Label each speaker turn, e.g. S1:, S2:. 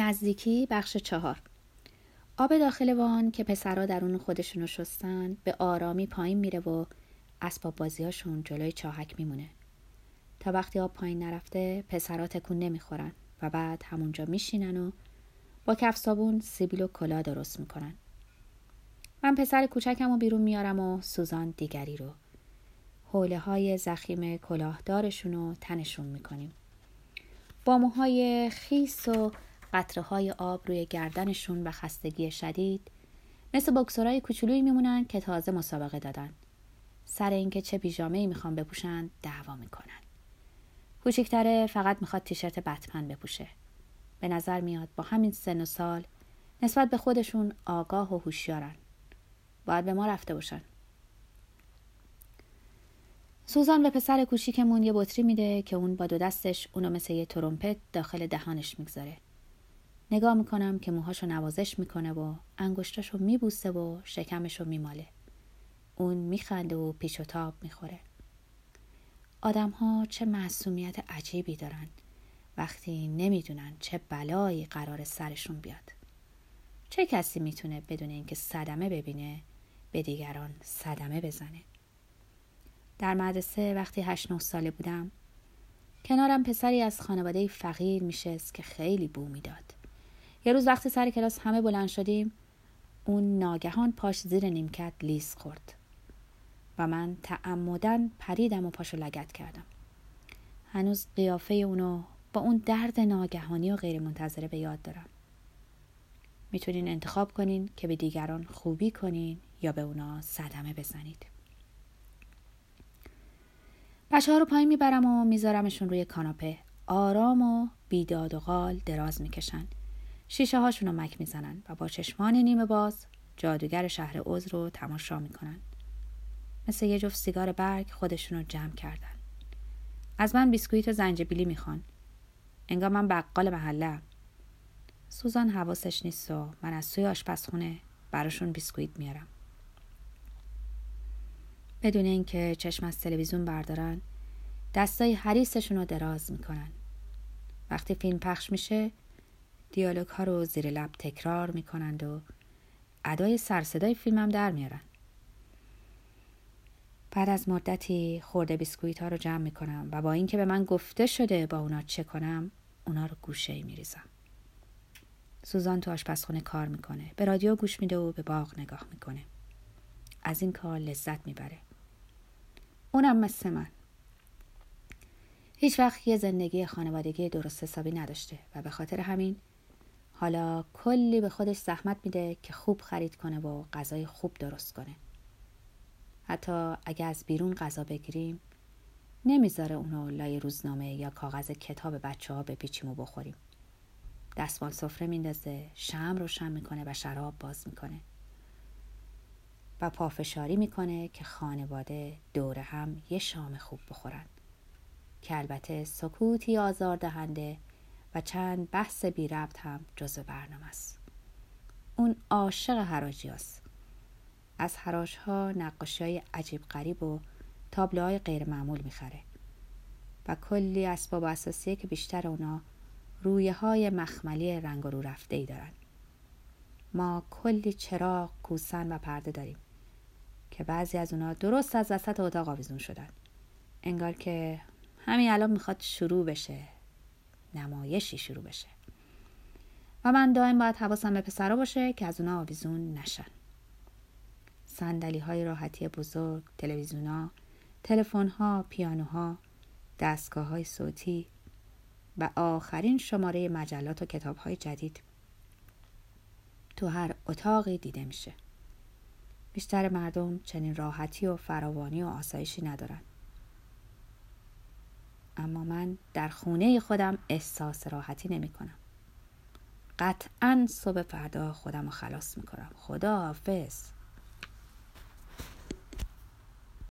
S1: نزدیکی بخش چهار. آب داخل وان که پسرا درون خودشونو شستن به آرامی پایین میره و اسباب بازیاشون جلوی چاهک میمونه. تا وقتی آب پایین نرفته پسرا تکون نمی‌خورن و بعد همونجا میشینن و با کف صابون سیبیل و کلا درست می‌کنن. من پسر کوچکم رو بیرون میارم و سوزان دیگری رو. حوله های زخیم کلاهدارشون رو تنشون می‌کنیم. با موهای خیس و قطره های آب روی گردنشون و خستگی شدید. مثل بکسورای کوچولویی میمونن که تازه مسابقه دادن. سر اینکه چه پیژامه ای می‌خوان بپوشن دعوا می‌کنن. کوچیکتره فقط می‌خواد تیشرت بتمن بپوشه. به نظر میاد با همین سن و سال نسبت به خودشون آگاه و هوشیارن. باید به ما رفته باشن. سوزان به پسر کوچیکمون یه بطری میده که اون با دو دستش اونو مثل یه ترومپت داخل دهانش می‌گذاره. نگاه می‌کنم که موهاشو نوازش می‌کنه و انگشتاشو میبوسه و شکمشو میماله. اون میخنده و پیچ و تاب می‌خوره. آدم ها چه معصومیت عجیبی دارن. وقتی نمی‌دونن چه بلایی قرار سرشون بیاد. چه کسی می‌تونه بدون اینکه صدمه ببینه به دیگران صدمه بزنه؟ در مدرسه وقتی هشت نه ساله بودم کنارم پسری از خانواده فقیر میشست که خیلی بو می‌داد. یه روز وقتی سر کلاس همه بلند شدیم اون ناگهان پاش زیر نیمکت لیز خورد و من تعمدن پریدم و پاشو لگت کردم. هنوز قیافه اونو با اون درد ناگهانی و غیر منتظره به یاد دارم. می‌تونین انتخاب کنین که به دیگران خوبی کنین یا به اونا صدمه بزنید. بچه ها رو پایین می‌برم و میذارمشون روی کاناپه. آرام و بیداد و غال دراز می‌کشن. شیشه هاشون رو مک می‌زنن و با چشمان نیمه باز جادوگر شهر عز رو تماشا می‌کنن. مثل یه جفت سیگار برگ خودشون رو جمع کردن. از من بیسکویت و زنجبیلی می‌خوان. انگار من بقال محله سوزان حواسش نیست و من از سوی آشپزخونه براشون بیسکویت میارم. بدون اینکه چشم از تلویزیون بردارن دستای حریسشون رو دراز می‌کنن. وقتی فیلم پخش میشه دیالوگ ها رو زیر لب تکرار می‌کنند و ادای سرصدای فیلمم در میارن. بعد از مدتی خورده بیسکویت ها رو جمع می‌کنم و با اینکه به من گفته شده با اونا چه کنم اونا رو گوشه ای میریزم. سوزان تو آشپزخونه کار می‌کنه به رادیو گوش میده و به باغ نگاه می‌کنه. از این کار لذت می‌بره. اونم مثل من. هیچ وقت یه زندگی خانوادگی درست حسابی نداشته و به خاطر همین حالا کلی به خودش زحمت میده که خوب خرید کنه و غذای خوب درست کنه. حتی اگه از بیرون غذا بگیریم نمی‌ذاره اونو لای روزنامه یا کاغذ کتاب بچه ها بپیچیم و بخوریم. دستمال سفره میندازه شم روشن می‌کنه و شراب باز می‌کنه. و پافشاری می‌کنه که خانواده دور هم یه شام خوب بخورن. که البته سکوتی آزاردهنده و چند بحث بی ربط هم جزو برنامه است. اون عاشق حراجی هست. از حراش ها نقاشی های عجیب غریب و تابلوهای غیر معمول می‌خره. و کلی اسباب اساسیه که بیشتر اونا رویه های مخملی رنگ رو رفته ای دارن. ما کلی چراغ، کوسن و پرده داریم که بعضی از اونا درست از وسط اتاق آویزون شدن. انگار که همین الان می‌خواد شروع بشه. نمایشی شروع بشه. و من دائم باید حواسم به پسرا باشه که از اونا آویزون نشن. صندلی های راحتی بزرگ تلویزیونا تلفن ها پیانوها دستگاه های صوتی و آخرین شماره مجلات و کتاب های جدید تو هر اتاقی دیده میشه. بیشتر مردم چنین راحتی و فراوانی و آسایشی ندارن. اما من در خونه خودم احساس راحتی نمی کنم. قطعا صبح فردا خودم رو خلاص می کنم. خدا حافظ.